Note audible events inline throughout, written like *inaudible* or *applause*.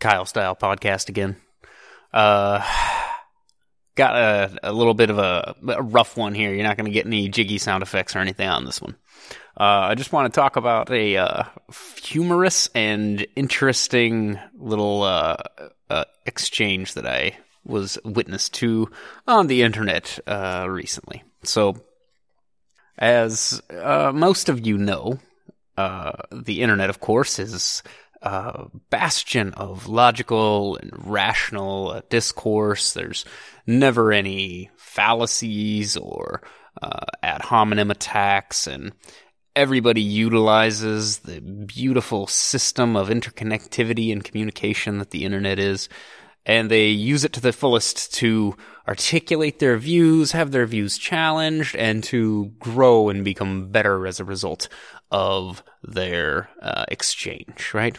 Kyle Style podcast again. Uh, got a, a little bit of a, a rough one here. You're not going to get any jiggy sound effects or anything on this one. Uh, I just want to talk about a uh, humorous and interesting little uh, uh exchange that I was witness to on the internet uh, recently. So, as uh, most of you know, the internet, of course, is uh, bastion of logical and rational uh, discourse. There's never any fallacies or uh, ad hominem attacks, and everybody utilizes the beautiful system of interconnectivity and communication that the internet is. And they use it to the fullest to articulate their views, have their views challenged, and to grow and become better as a result of their uh, exchange, right?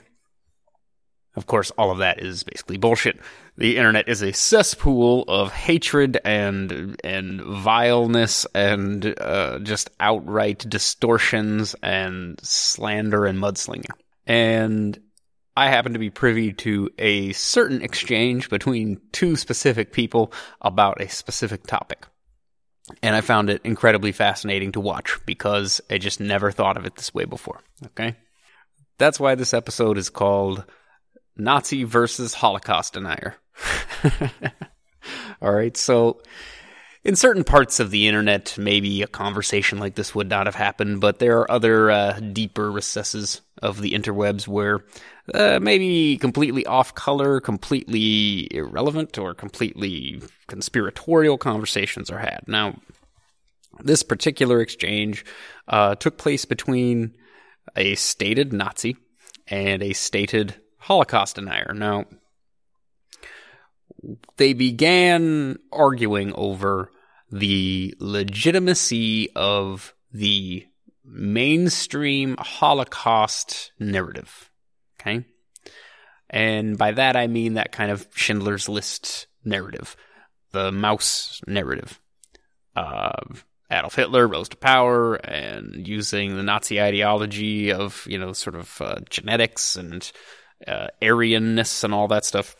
Of course, all of that is basically bullshit. The internet is a cesspool of hatred and and vileness and uh, just outright distortions and slander and mudslinging. And I happen to be privy to a certain exchange between two specific people about a specific topic. And I found it incredibly fascinating to watch because I just never thought of it this way before. Okay? That's why this episode is called Nazi versus Holocaust denier. *laughs* All right, so in certain parts of the internet, maybe a conversation like this would not have happened, but there are other uh, deeper recesses of the interwebs where uh, maybe completely off color, completely irrelevant, or completely conspiratorial conversations are had. Now, this particular exchange uh, took place between a stated Nazi and a stated Holocaust denier. Now, they began arguing over the legitimacy of the mainstream Holocaust narrative. Okay? And by that I mean that kind of Schindler's List narrative, the Maus narrative. Uh, Adolf Hitler rose to power and using the Nazi ideology of, you know, sort of uh, genetics and uh, Aryanness and all that stuff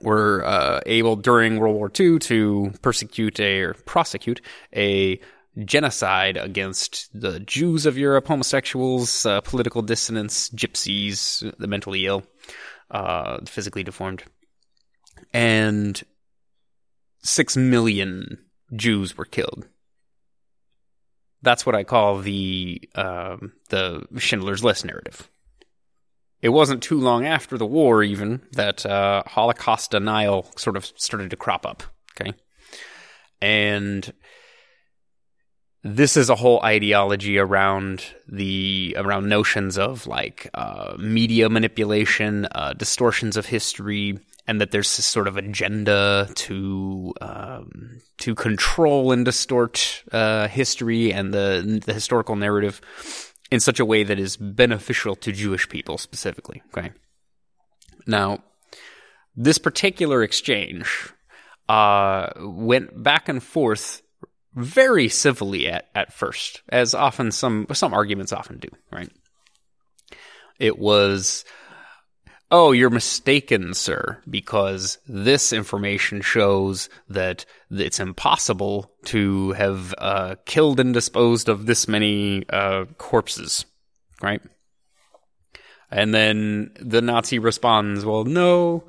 were uh, able during World War II to persecute a, or prosecute a genocide against the Jews of Europe, homosexuals, uh, political dissidents, gypsies, the mentally ill, uh, physically deformed, and six million Jews were killed. That's what I call the um, the Schindler's List narrative it wasn't too long after the war, even, that uh, Holocaust denial sort of started to crop up. Okay. And this is a whole ideology around the around notions of like uh, media manipulation, uh, distortions of history, and that there's this sort of agenda to um, to control and distort uh, history and the the historical narrative in such a way that is beneficial to Jewish people specifically. Okay. Now, this particular exchange uh, went back and forth very civilly at, at first, as often some some arguments often do, right? It was oh, you're mistaken, sir, because this information shows that it's impossible to have uh, killed and disposed of this many uh, corpses, right? And then the Nazi responds, well, no.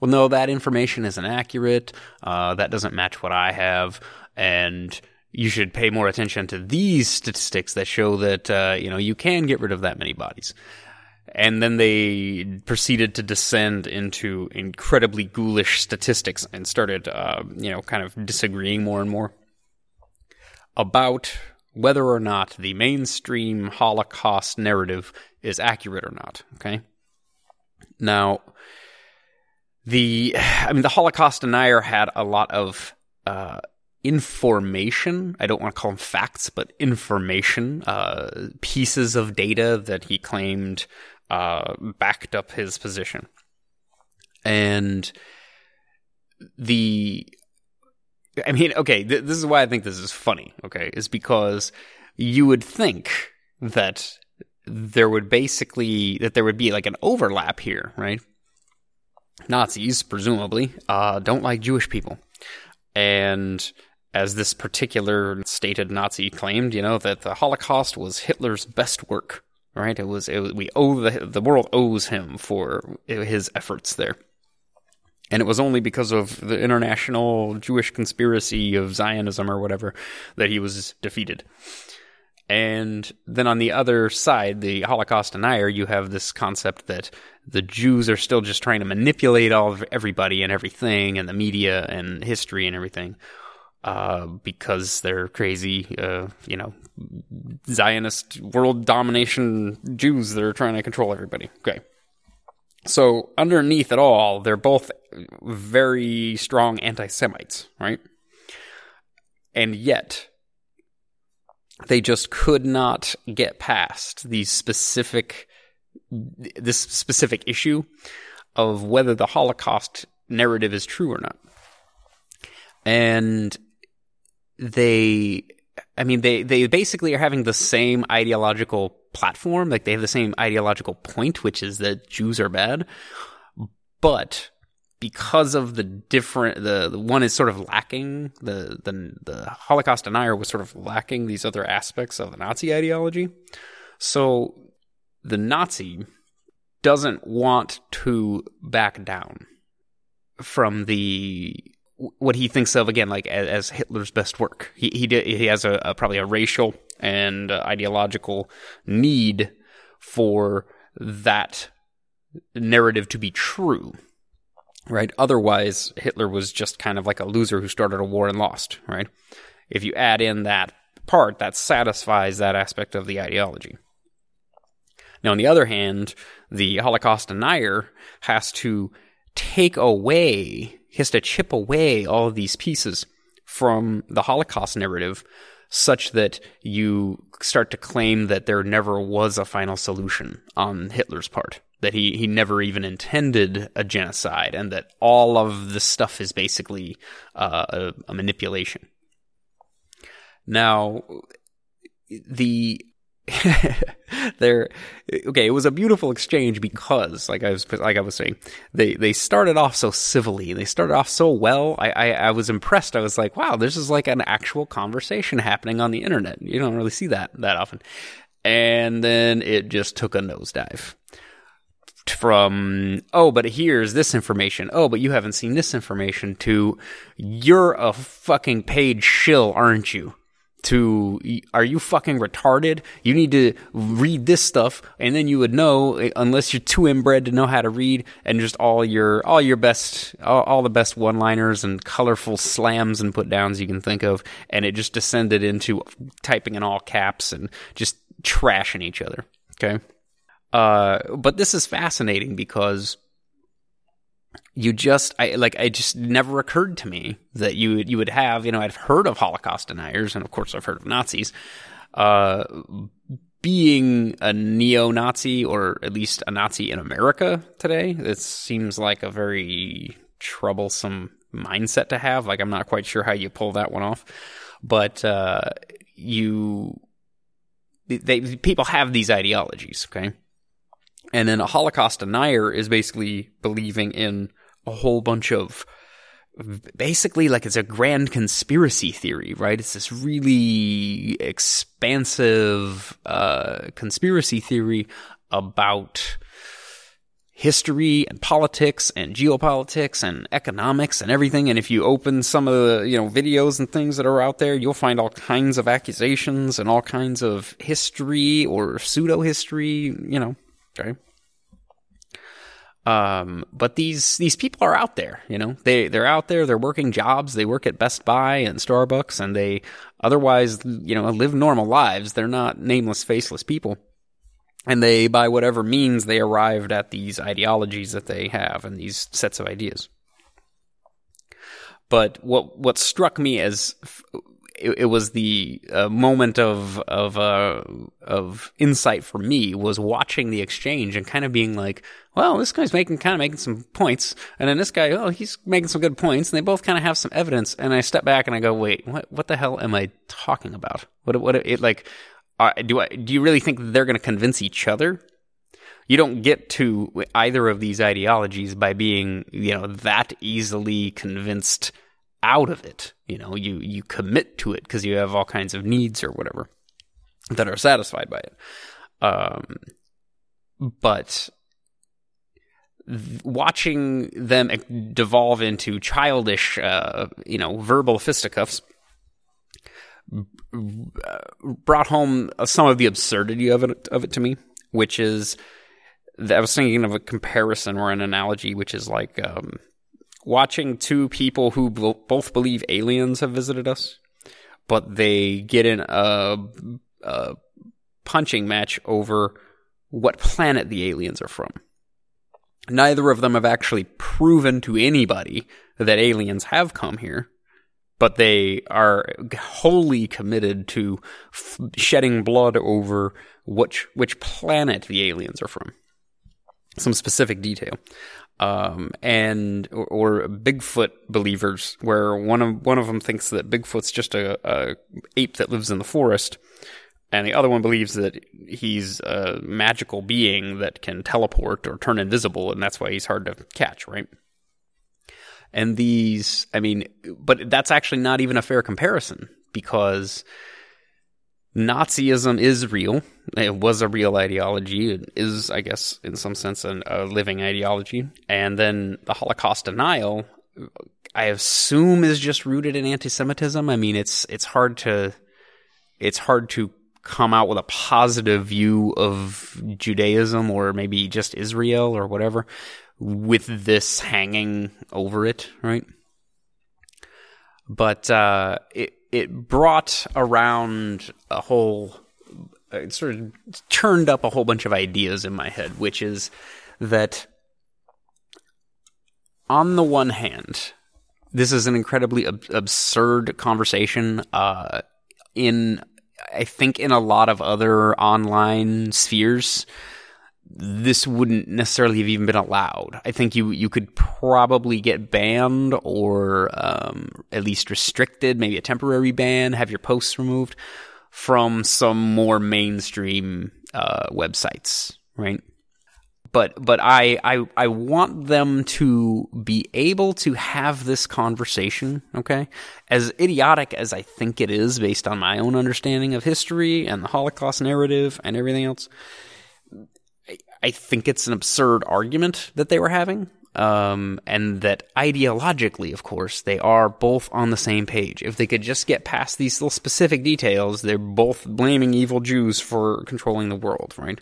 Well, no, that information isn't accurate. Uh, that doesn't match what I have. And you should pay more attention to these statistics that show that, uh, you know, you can get rid of that many bodies and then they proceeded to descend into incredibly ghoulish statistics and started, uh, you know, kind of disagreeing more and more about whether or not the mainstream Holocaust narrative is accurate or not. Okay. Now, the, I mean, the Holocaust denier had a lot of, uh, information. I don't want to call them facts, but information, uh, pieces of data that he claimed uh, backed up his position. And the, I mean, okay, th- this is why I think this is funny, okay, is because you would think that there would basically, that there would be like an overlap here, right? Nazis, presumably, uh, don't like Jewish people. And as this particular stated Nazi claimed, you know, that the Holocaust was Hitler's best work, right? It was, it was we owe the, the world owes him for his efforts there. And it was only because of the international Jewish conspiracy of Zionism or whatever that he was defeated. And then on the other side, the Holocaust denier, you have this concept that the Jews are still just trying to manipulate all of everybody and everything and the media and history and everything. Uh, because they're crazy, uh, you know, Zionist world domination Jews that are trying to control everybody. Okay. So underneath it all, they're both very strong anti-Semites, right? And yet, they just could not get past these specific this specific issue of whether the Holocaust narrative is true or not. And they I mean they they basically are having the same ideological platform, like they have the same ideological point, which is that Jews are bad. But because of the different the, the one is sort of lacking the, the the Holocaust denier was sort of lacking these other aspects of the Nazi ideology. So the Nazi doesn't want to back down from the what he thinks of again like as, as Hitler's best work. He he he has a, a probably a racial and ideological need for that narrative to be true right? Otherwise, Hitler was just kind of like a loser who started a war and lost, right? If you add in that part, that satisfies that aspect of the ideology. Now, on the other hand, the Holocaust denier has to take away, he has to chip away all of these pieces from the Holocaust narrative such that you start to claim that there never was a final solution on Hitler's part that he, he never even intended a genocide and that all of this stuff is basically uh, a, a manipulation. Now, the *laughs* there okay it was a beautiful exchange because like i was like i was saying they they started off so civilly. They started off so well. I, I, I was impressed. I was like wow this is like an actual conversation happening on the internet. You don't really see that that often. And then it just took a nosedive from oh but here's this information. Oh but you haven't seen this information to you're a fucking paid shill aren't you to are you fucking retarded? You need to read this stuff and then you would know unless you're too inbred to know how to read and just all your all your best all, all the best one liners and colorful slams and put downs you can think of and it just descended into typing in all caps and just trashing each other okay? Uh, but this is fascinating because you just I like it just never occurred to me that you you would have you know I've heard of Holocaust deniers and of course I've heard of Nazis. Uh, being a neo-Nazi or at least a Nazi in America today it seems like a very troublesome mindset to have. Like I'm not quite sure how you pull that one off. But uh, you they people have these ideologies okay and then a Holocaust denier is basically believing in a whole bunch of basically like it's a grand conspiracy theory, right? It's this really expansive uh, conspiracy theory about history and politics and geopolitics and economics and everything. And if you open some of the, you know, videos and things that are out there, you'll find all kinds of accusations and all kinds of history or pseudo history, you know, Okay. Um, but these these people are out there, you know. They they're out there. They're working jobs. They work at Best Buy and Starbucks, and they otherwise, you know, live normal lives. They're not nameless, faceless people, and they, by whatever means, they arrived at these ideologies that they have and these sets of ideas. But what what struck me as it, it was the uh, moment of of uh, of insight for me was watching the exchange and kind of being like, well, this guy's making kind of making some points, and then this guy, oh, he's making some good points, and they both kind of have some evidence. And I step back and I go, wait, what what the hell am I talking about? What what it like? Uh, do I do you really think they're going to convince each other? You don't get to either of these ideologies by being, you know, that easily convinced out of it. You know, you you commit to it because you have all kinds of needs or whatever that are satisfied by it. Um, but watching them devolve into childish, uh, you know, verbal fisticuffs brought home some of the absurdity of it of it to me, which is I was thinking of a comparison or an analogy, which is like um, watching two people who both believe aliens have visited us, but they get in a, a punching match over what planet the aliens are from. Neither of them have actually proven to anybody that aliens have come here, but they are wholly committed to f- shedding blood over which which planet the aliens are from. Some specific detail. Um, and or, or, Bigfoot believers, where one of one of them thinks that Bigfoot's just a, a ape that lives in the forest, and the other one believes that he's a magical being that can teleport or turn invisible, and that's why he's hard to catch, right? And these, I mean, but that's actually not even a fair comparison because Nazism is real. It was a real ideology. It is, I guess, in some sense, an, a living ideology. And then the Holocaust denial, I assume, is just rooted in anti-Semitism. I mean, it's it's hard to it's hard to come out with a positive view of Judaism or maybe just Israel or whatever with this hanging over it, right? But uh, it it brought around a whole, it sort of turned up a whole bunch of ideas in my head, which is that on the one hand, this is an incredibly ab- absurd conversation. Uh, in I think in a lot of other online spheres, this wouldn't necessarily have even been allowed. I think you you could probably get banned or um, at least restricted, maybe a temporary ban, have your posts removed from some more mainstream uh, websites, right? But but I, I I want them to be able to have this conversation, okay? As idiotic as I think it is based on my own understanding of history and the Holocaust narrative and everything else I think it's an absurd argument that they were having. Um, and that ideologically, of course, they are both on the same page. If they could just get past these little specific details, they're both blaming evil Jews for controlling the world, right?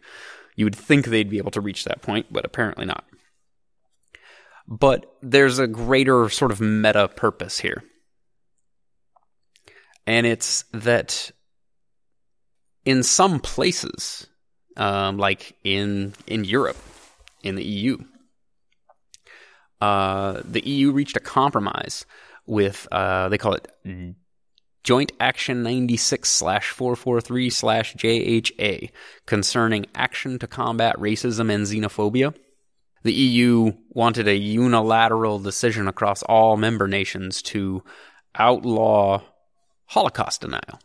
You would think they'd be able to reach that point, but apparently not. But there's a greater sort of meta purpose here. And it's that in some places, um, like in in Europe, in the EU. Uh, the EU reached a compromise with uh, they call it Joint Action 96 slash 443 slash JHA concerning action to combat racism and xenophobia. The EU wanted a unilateral decision across all member nations to outlaw Holocaust denial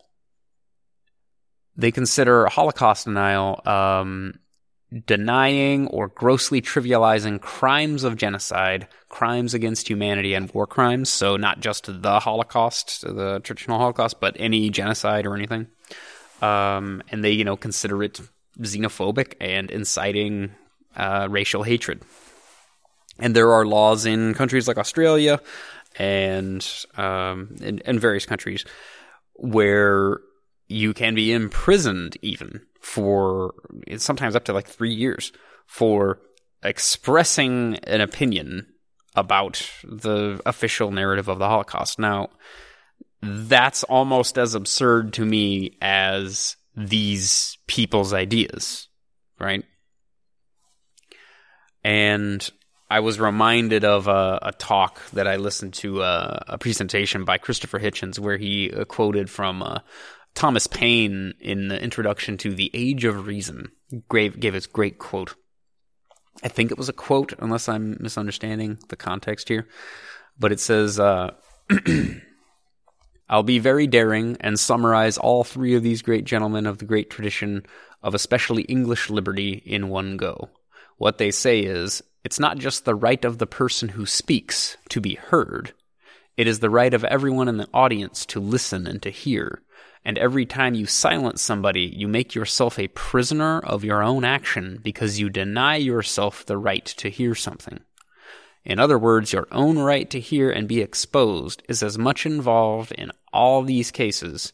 they consider Holocaust denial um, denying or grossly trivializing crimes of genocide, crimes against humanity, and war crimes. So, not just the Holocaust, the traditional Holocaust, but any genocide or anything. Um, and they, you know, consider it xenophobic and inciting uh, racial hatred. And there are laws in countries like Australia and um, various countries where you can be imprisoned even for sometimes up to like three years for expressing an opinion about the official narrative of the Holocaust. Now, that's almost as absurd to me as these people's ideas, right? And I was reminded of a, a talk that I listened to, uh, a presentation by Christopher Hitchens, where he uh, quoted from uh, Thomas Paine, in the introduction to The Age of Reason, gave, gave us great quote. I think it was a quote, unless I'm misunderstanding the context here. But it says, uh, *clears throat* I'll be very daring and summarize all three of these great gentlemen of the great tradition of especially English liberty in one go. What they say is it's not just the right of the person who speaks to be heard, it is the right of everyone in the audience to listen and to hear. And every time you silence somebody, you make yourself a prisoner of your own action because you deny yourself the right to hear something. In other words, your own right to hear and be exposed is as much involved in all these cases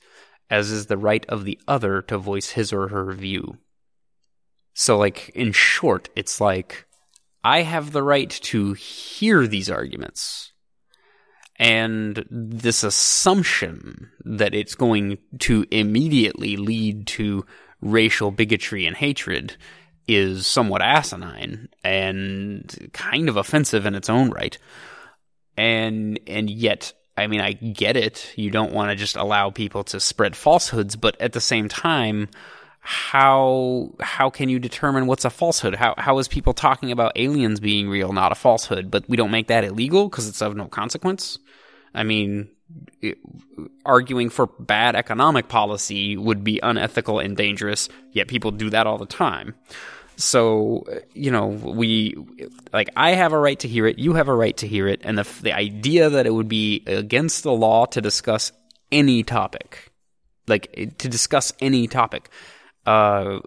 as is the right of the other to voice his or her view. So, like, in short, it's like, I have the right to hear these arguments. And this assumption that it's going to immediately lead to racial bigotry and hatred is somewhat asinine and kind of offensive in its own right. And and yet, I mean, I get it. You don't want to just allow people to spread falsehoods, but at the same time, how how can you determine what's a falsehood? How how is people talking about aliens being real not a falsehood, but we don't make that illegal because it's of no consequence? I mean, it, arguing for bad economic policy would be unethical and dangerous, yet people do that all the time. So, you know, we like I have a right to hear it, you have a right to hear it, and the the idea that it would be against the law to discuss any topic, like to discuss any topic, uh,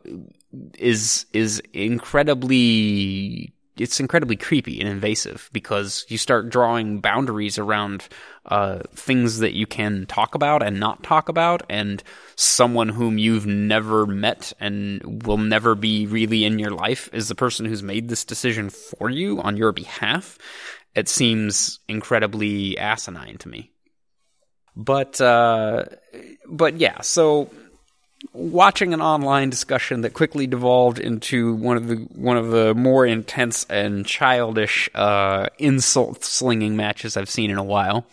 is is incredibly it's incredibly creepy and invasive because you start drawing boundaries around uh, things that you can talk about and not talk about, and someone whom you've never met and will never be really in your life is the person who's made this decision for you on your behalf. It seems incredibly asinine to me. But uh, but yeah, so watching an online discussion that quickly devolved into one of the one of the more intense and childish uh, insult slinging matches I've seen in a while.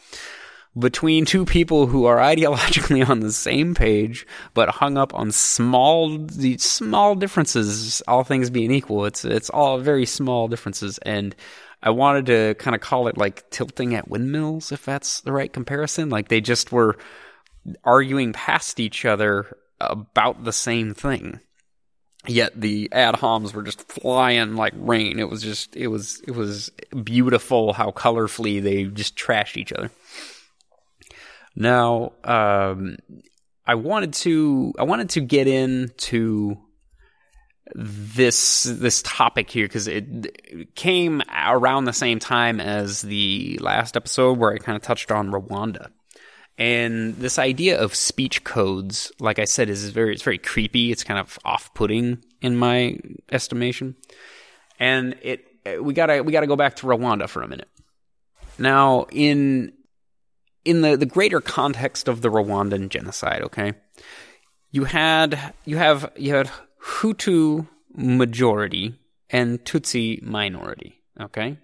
Between two people who are ideologically *laughs* on the same page but hung up on small the small differences all things being equal it's it's all very small differences. And I wanted to kind of call it like tilting at windmills if that's the right comparison. Like they just were arguing past each other about the same thing. Yet the ad homs were just flying like rain. It was just it was it was beautiful how colorfully they just trashed each other. Now, um, I wanted to I wanted to get into this this topic here because it, it, came around the same time as the last episode where I kind of touched on Rwanda. And this idea of speech codes, like I said, is very it's very creepy. It's kind of off-putting in my estimation. And it we gotta we gotta go back to Rwanda for a minute. Now, in in the, the greater context of the Rwandan genocide, okay, you had you have you had Hutu majority and Tutsi minority, okay?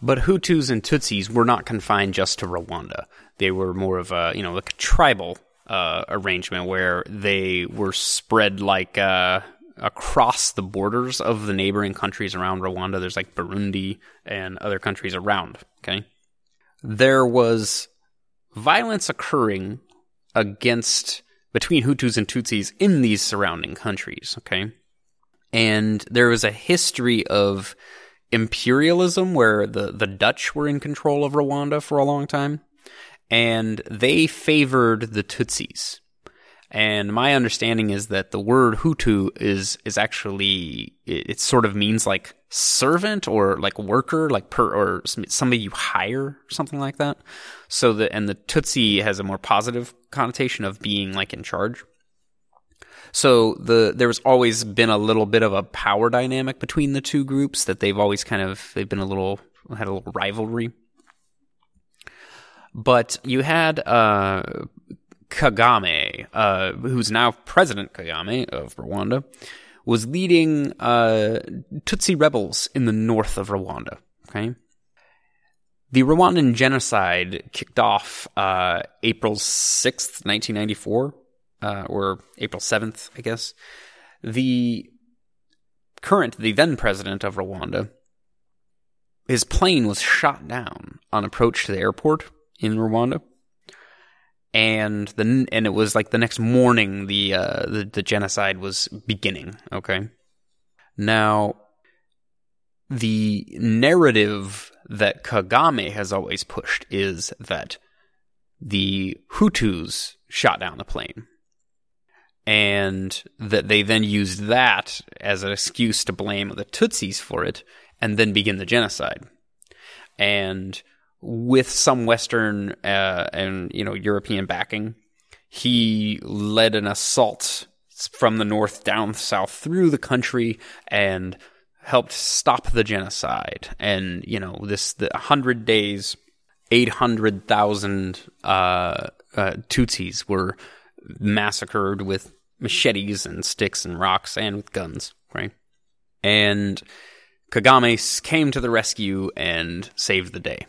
But Hutus and Tutsis were not confined just to Rwanda. They were more of a, you know, like a tribal uh, arrangement where they were spread like uh, across the borders of the neighboring countries around Rwanda. There's like Burundi and other countries around. Okay. There was violence occurring against between Hutus and Tutsis in these surrounding countries. Okay. And there was a history of imperialism where the, the Dutch were in control of Rwanda for a long time, and they favored the Tutsis. And my understanding is that the word Hutu is is actually it, it sort of means like servant or like worker, like per or somebody you hire, something like that. So the and the Tutsi has a more positive connotation of being like in charge. So the there's always been a little bit of a power dynamic between the two groups that they've always kind of they've been a little had a little rivalry. But you had uh, Kagame, uh, who's now President Kagame of Rwanda, was leading uh, Tutsi rebels in the north of Rwanda. Okay. The Rwandan genocide kicked off uh, April 6th, 1994 uh, or April 7th, I guess, the current, the then president of Rwanda, his plane was shot down on approach to the airport in Rwanda. And the and it was like the next morning the uh, the, the genocide was beginning. Okay, now the narrative that Kagame has always pushed is that the Hutus shot down the plane. And that they then used that as an excuse to blame the Tutsis for it and then begin the genocide. And with some Western uh, and you know European backing, he led an assault from the north down south through the country and helped stop the genocide. And you know this the hundred days, eight hundred thousand uh, uh, Tutsis were massacred with machetes and sticks and rocks and with guns, right? And Kagame came to the rescue and saved the day.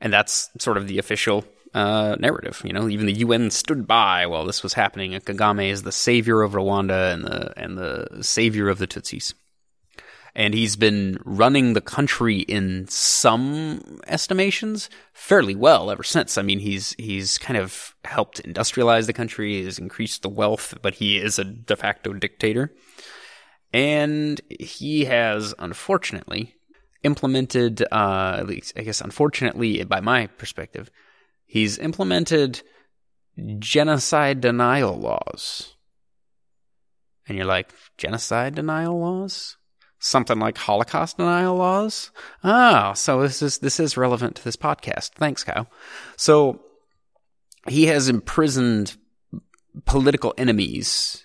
And that's sort of the official uh, narrative. You know, even the UN stood by while this was happening. Kagame is the savior of Rwanda and the and the savior of the Tutsis. And he's been running the country in some estimations fairly well ever since. I mean, he's he's kind of helped industrialize the country, has increased the wealth, but he is a de facto dictator. And he has, unfortunately, implemented, uh, at least, I guess, unfortunately, by my perspective, he's implemented genocide denial laws. And you're like, genocide denial laws? Something like Holocaust denial laws? Ah, so this is this is relevant to this podcast. Thanks, Kyle. So he has imprisoned political enemies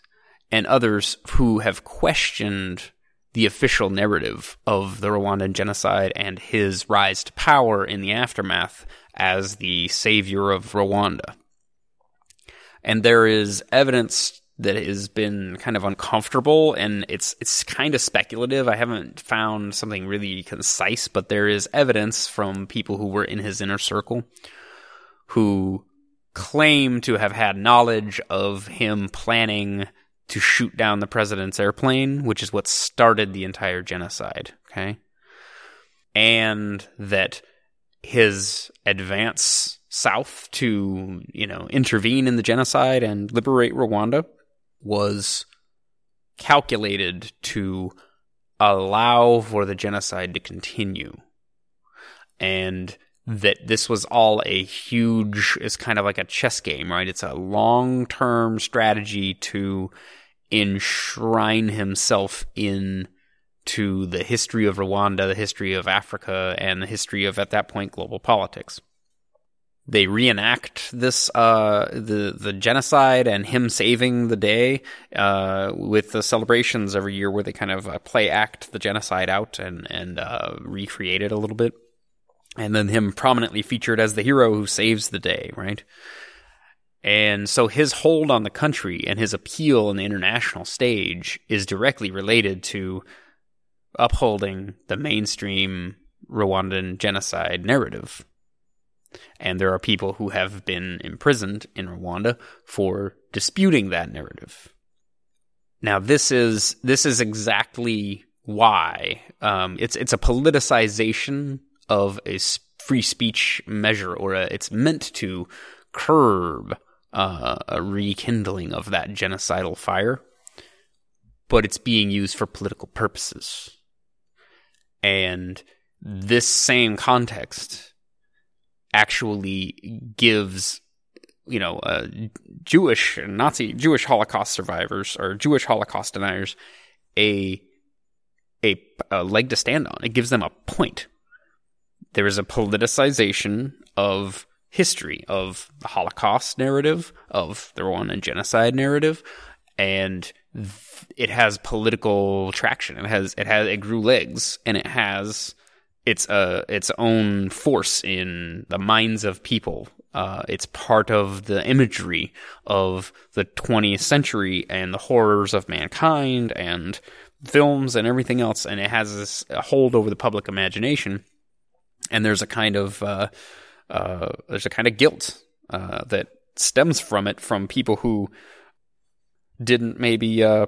and others who have questioned the official narrative of the Rwandan genocide and his rise to power in the aftermath as the savior of Rwanda. And there is evidence that has been kind of uncomfortable and it's it's kind of speculative. I haven't found something really concise, but there is evidence from people who were in his inner circle who claim to have had knowledge of him planning to shoot down the president's airplane, which is what started the entire genocide, okay? And that his advance south to, you know, intervene in the genocide and liberate Rwanda was calculated to allow for the genocide to continue. And that this was all a huge it's kind of like a chess game right it's a long-term strategy to enshrine himself in to the history of Rwanda, the history of Africa, and the history of at that point global politics. They reenact this uh, the the genocide and him saving the day uh, with the celebrations every year, where they kind of uh, play act the genocide out and and uh, recreate it a little bit and then him prominently featured as the hero who saves the day, right? And so his hold on the country and his appeal in the international stage is directly related to upholding the mainstream Rwandan genocide narrative. And there are people who have been imprisoned in Rwanda for disputing that narrative. Now, this is this is exactly why um, it's it's a politicization of a free speech measure, or a, it's meant to curb uh, a rekindling of that genocidal fire, but it's being used for political purposes. And this same context actually gives, you know, uh, Jewish Nazi Jewish Holocaust survivors or Jewish Holocaust deniers a, a a leg to stand on. It gives them a point there is a politicization of history, of the Holocaust narrative, of the Rwandan genocide narrative, and it has political traction. It has it has it grew legs, and it has its uh its own force in the minds of people. Uh, it's part of the imagery of the 20th century and the horrors of mankind and films and everything else, and it has this hold over the public imagination and there's a kind of uh, uh, there's a kind of guilt uh, that stems from it from people who didn't maybe uh,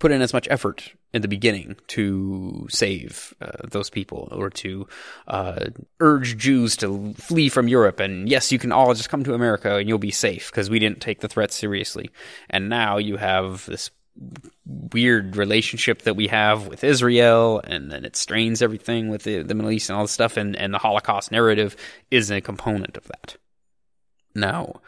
put in as much effort in the beginning to save uh, those people or to uh, urge Jews to flee from Europe. And yes, you can all just come to America and you'll be safe because we didn't take the threat seriously. And now you have this weird relationship that we have with Israel, and then it strains everything with the, the Middle East and all this stuff, and, and the Holocaust narrative is a component of that. Now,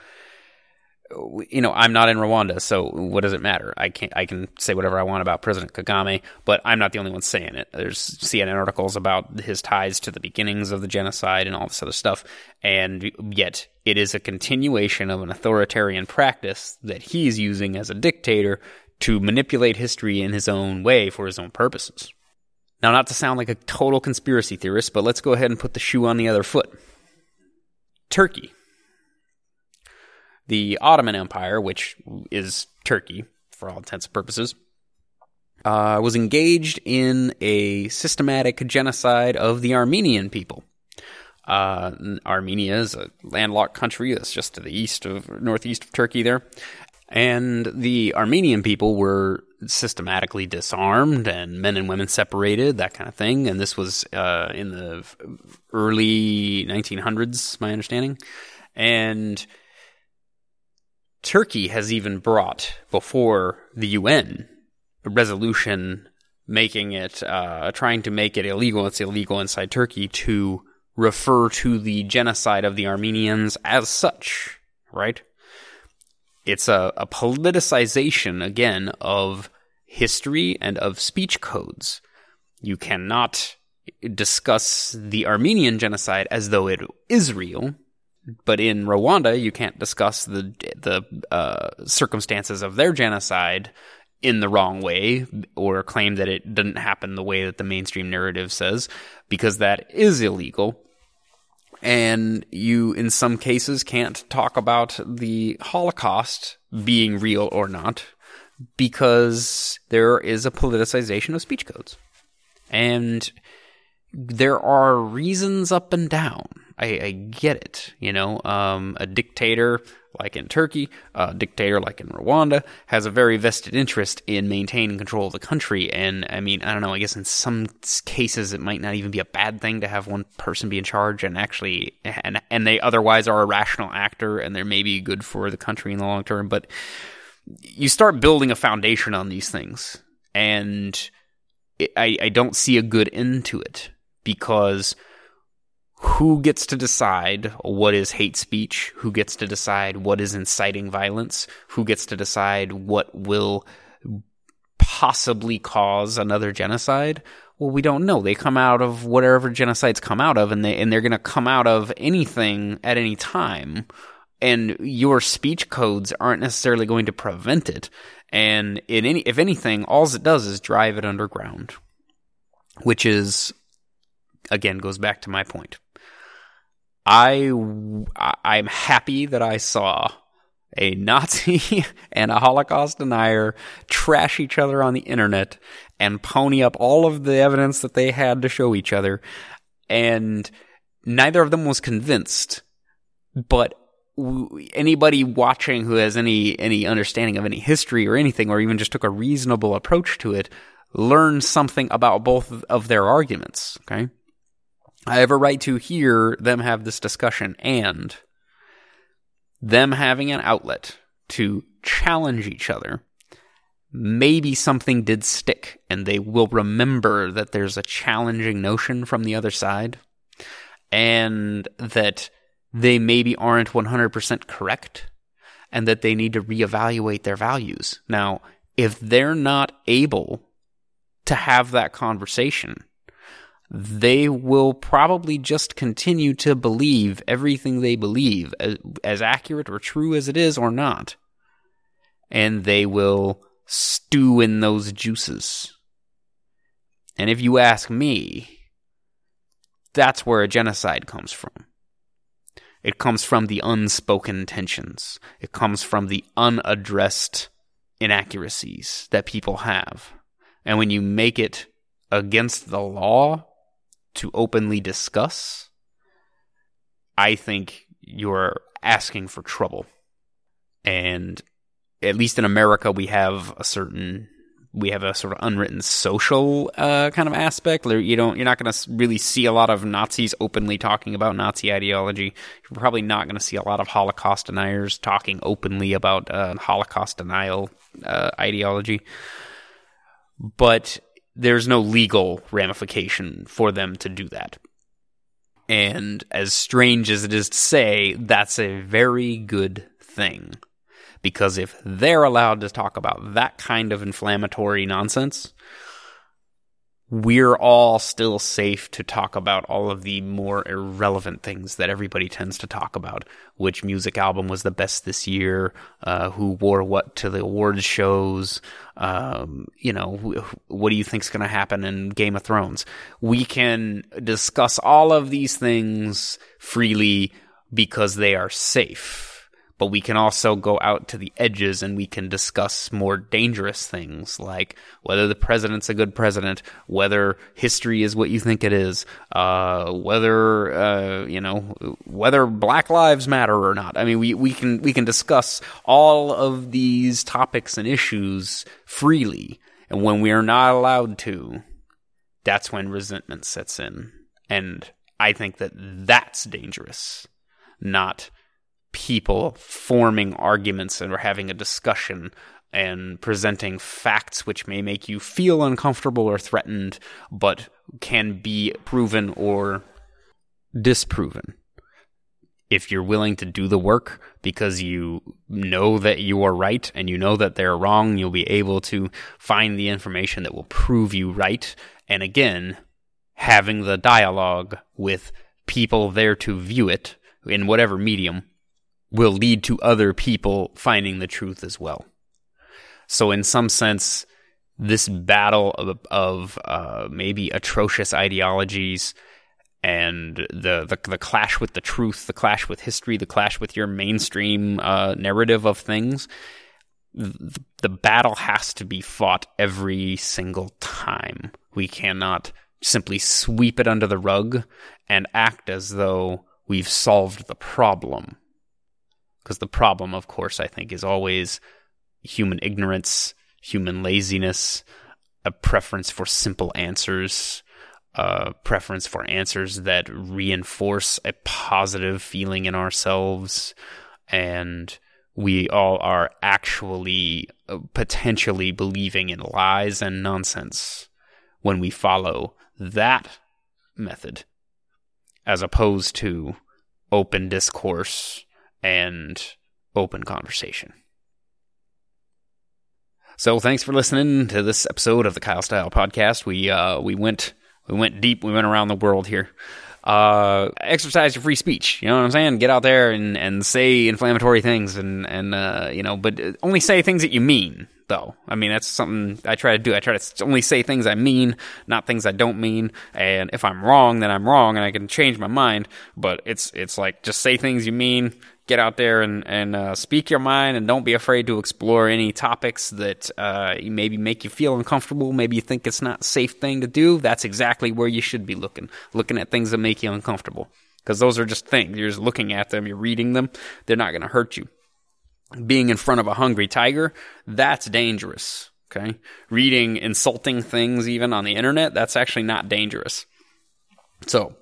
you know, I'm not in Rwanda, so what does it matter? I can I can say whatever I want about President Kagame, but I'm not the only one saying it. There's CNN articles about his ties to the beginnings of the genocide and all this other stuff, and yet it is a continuation of an authoritarian practice that he's using as a dictator to manipulate history in his own way for his own purposes. Now, not to sound like a total conspiracy theorist, but let's go ahead and put the shoe on the other foot. Turkey the Ottoman Empire, which is Turkey for all intents and purposes, uh, was engaged in a systematic genocide of the Armenian people. Uh, Armenia is a landlocked country that's just to the east of northeast of Turkey there, and the Armenian people were systematically disarmed and men and women separated, that kind of thing. And this was uh, in the early 1900s, my understanding, and Turkey has even brought before the UN a resolution making it, uh, trying to make it illegal. It's illegal inside Turkey to refer to the genocide of the Armenians as such, right? It's a, a politicization, again, of history and of speech codes. You cannot discuss the Armenian genocide as though it is real but in Rwanda, you can't discuss the the uh, circumstances of their genocide in the wrong way or claim that it didn't happen the way that the mainstream narrative says, because that is illegal. And you, in some cases, can't talk about the Holocaust being real or not, because there is a politicization of speech codes. And there are reasons up and down I, I get it. You know, um, a dictator like in Turkey, a dictator like in Rwanda has a very vested interest in maintaining control of the country. And I mean, I don't know. I guess in some cases it might not even be a bad thing to have one person be in charge and actually, and and they otherwise are a rational actor and they're maybe good for the country in the long term. But you start building a foundation on these things, and I I don't see a good end to it because who gets to decide what is hate speech? Who gets to decide what is inciting violence? Who gets to decide what will possibly cause another genocide? Well, we don't know. They come out of whatever genocides come out of, and they and they're going to come out of anything at any time. And your speech codes aren't necessarily going to prevent it. And in any, if anything, all it does is drive it underground, which is again goes back to my point. I I'm happy that I saw a Nazi *laughs* and a Holocaust denier trash each other on the internet and pony up all of the evidence that they had to show each other. And neither of them was convinced, but anybody watching who has any any understanding of any history or anything or even just took a reasonable approach to it learned something about both of their arguments okay I have a right to hear them have this discussion and them having an outlet to challenge each other. Maybe something did stick and they will remember that there's a challenging notion from the other side and that they maybe aren't 100% correct and that they need to reevaluate their values. Now, if they're not able to have that conversation, they will probably just continue to believe everything they believe, as, as, accurate or true as it is or not. And they will stew in those juices. And if you ask me, that's where a genocide comes from. It comes from the unspoken tensions. It comes from the unaddressed inaccuracies that people have. And when you make it against the law, to openly discuss, I think you're asking for trouble. And at least in America, we have a certain we have a sort of unwritten social uh, kind of aspect. You don't, you're not going to really see a lot of Nazis openly talking about Nazi ideology. You're probably not going to see a lot of Holocaust deniers talking openly about uh, Holocaust denial uh, ideology. But there's no legal ramification for them to do that. And as strange as it is to say, that's a very good thing. Because if they're allowed to talk about that kind of inflammatory nonsense, we're all still safe to talk about all of the more irrelevant things that everybody tends to talk about. Which music album was the best this year? Uh, who wore what to the awards shows? Um, you know, what do you think's going to happen in Game of Thrones? We can discuss all of these things freely because they are safe but we can also go out to the edges and we can discuss more dangerous things like whether the president's a good president, whether history is what you think it is, uh, whether uh, you know whether Black Lives Matter or not. I mean, we, we can we can discuss all of these topics and issues freely, and when we are not allowed to, that's when resentment sets in, and I think that that's dangerous, not people forming arguments and having a discussion and presenting facts which may make you feel uncomfortable or threatened, but can be proven or disproven. If you're willing to do the work because you know that you are right and you know that they're wrong, you'll be able to find the information that will prove you right. And again, having the dialogue with people there to view it in whatever medium will lead to other people finding the truth as well. So, in some sense, this battle of, of uh, maybe atrocious ideologies and the, the, the clash with the truth, the clash with history, the clash with your mainstream uh, narrative of things, the, the battle has to be fought every single time. We cannot simply sweep it under the rug and act as though we've solved the problem because the problem, of course, I think is always human ignorance, human laziness, a preference for simple answers, a preference for answers that reinforce a positive feeling in ourselves. And we all are actually uh, potentially believing in lies and nonsense when we follow that method as opposed to open discourse and open conversation. So thanks for listening to this episode of the Kyle Style podcast. We uh, we went we went deep. We went around the world here. Uh, exercise your free speech. You know what I'm saying? Get out there and, and say inflammatory things and and uh, you know, but only say things that you mean though. I mean, that's something I try to do. I try to only say things I mean, not things I don't mean. And if I'm wrong, then I'm wrong, and I can change my mind. But it's it's like just say things you mean. Get out there and and uh, speak your mind, and don't be afraid to explore any topics that uh, maybe make you feel uncomfortable. Maybe you think it's not a safe thing to do. That's exactly where you should be looking, looking at things that make you uncomfortable. Because those are just things. You're just looking at them, you're reading them. They're not going to hurt you being in front of a hungry tiger, that's dangerous. Okay. Reading insulting things even on the internet, that's actually not dangerous. So,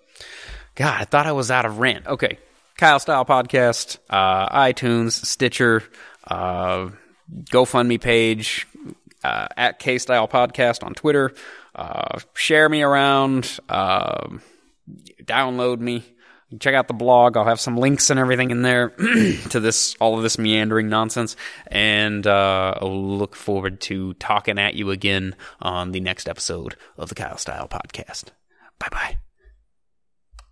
God, I thought I was out of rant. Okay. Kyle Style Podcast, uh, iTunes, Stitcher, uh, GoFundMe page, uh, at K Style Podcast on Twitter. Uh, share me around, uh, download me check out the blog. I'll have some links and everything in there *clears throat* to this, all of this meandering nonsense. And uh, I'll look forward to talking at you again on the next episode of the Kyle Style Podcast. Bye bye.